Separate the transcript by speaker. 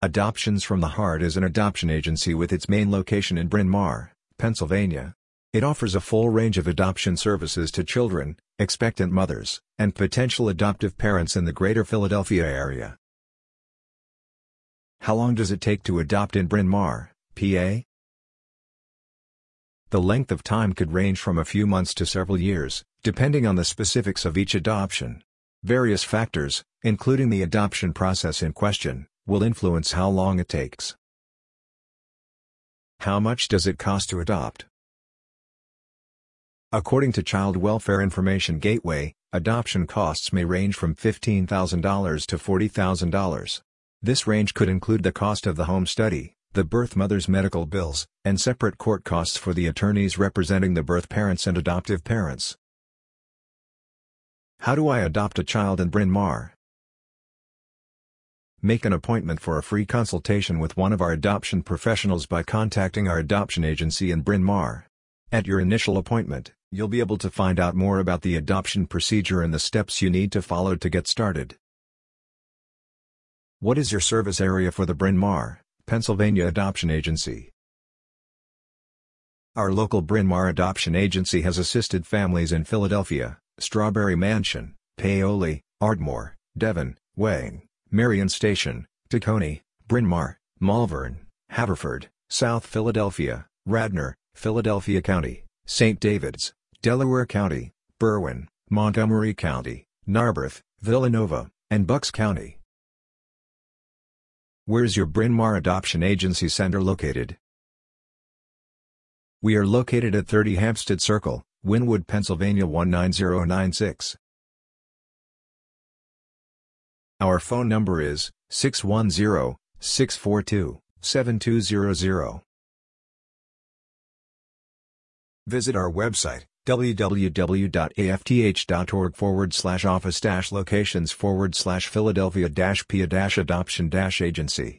Speaker 1: Adoptions from the Heart is an adoption agency with its main location in Bryn Mawr, Pennsylvania. It offers a full range of adoption services to children, expectant mothers, and potential adoptive parents in the greater Philadelphia area. How long does it take to adopt in Bryn Mawr, PA? The length of time could range from a few months to several years, depending on the specifics of each adoption. Various factors, including the adoption process in question, will influence how long it takes. How much does it cost to adopt? According to Child Welfare Information Gateway, adoption costs may range from $15,000 to $40,000. This range could include the cost of the home study, the birth mother's medical bills, and separate court costs for the attorneys representing the birth parents and adoptive parents. How do I adopt a child in Bryn Mawr? Make an appointment for a free consultation with one of our adoption professionals by contacting our adoption agency in Bryn Mawr. At your initial appointment, you'll be able to find out more about the adoption procedure and the steps you need to follow to get started. What is your service area for the Bryn Mawr, Pennsylvania Adoption Agency? Our local Bryn Mawr Adoption Agency has assisted families in Philadelphia, Strawberry Mansion, Paoli, Ardmore, Devon, Wayne, Merion Station, Tacony, Bryn Mawr, Malvern, Haverford, South Philadelphia, Radnor, Philadelphia County, St. David's, Delaware County, Berwyn, Montgomery County, Narberth, Villanova, and Bucks County. Where's your Bryn Mawr Adoption Agency Center located? We are located at 30 Hampstead Circle, Wynnewood, Pennsylvania 19096. Our phone number is 610-642-7200. Visit our website www.afth.org forward slash office dash locations forward slash Philadelphia dash PA dash adoption dash agency.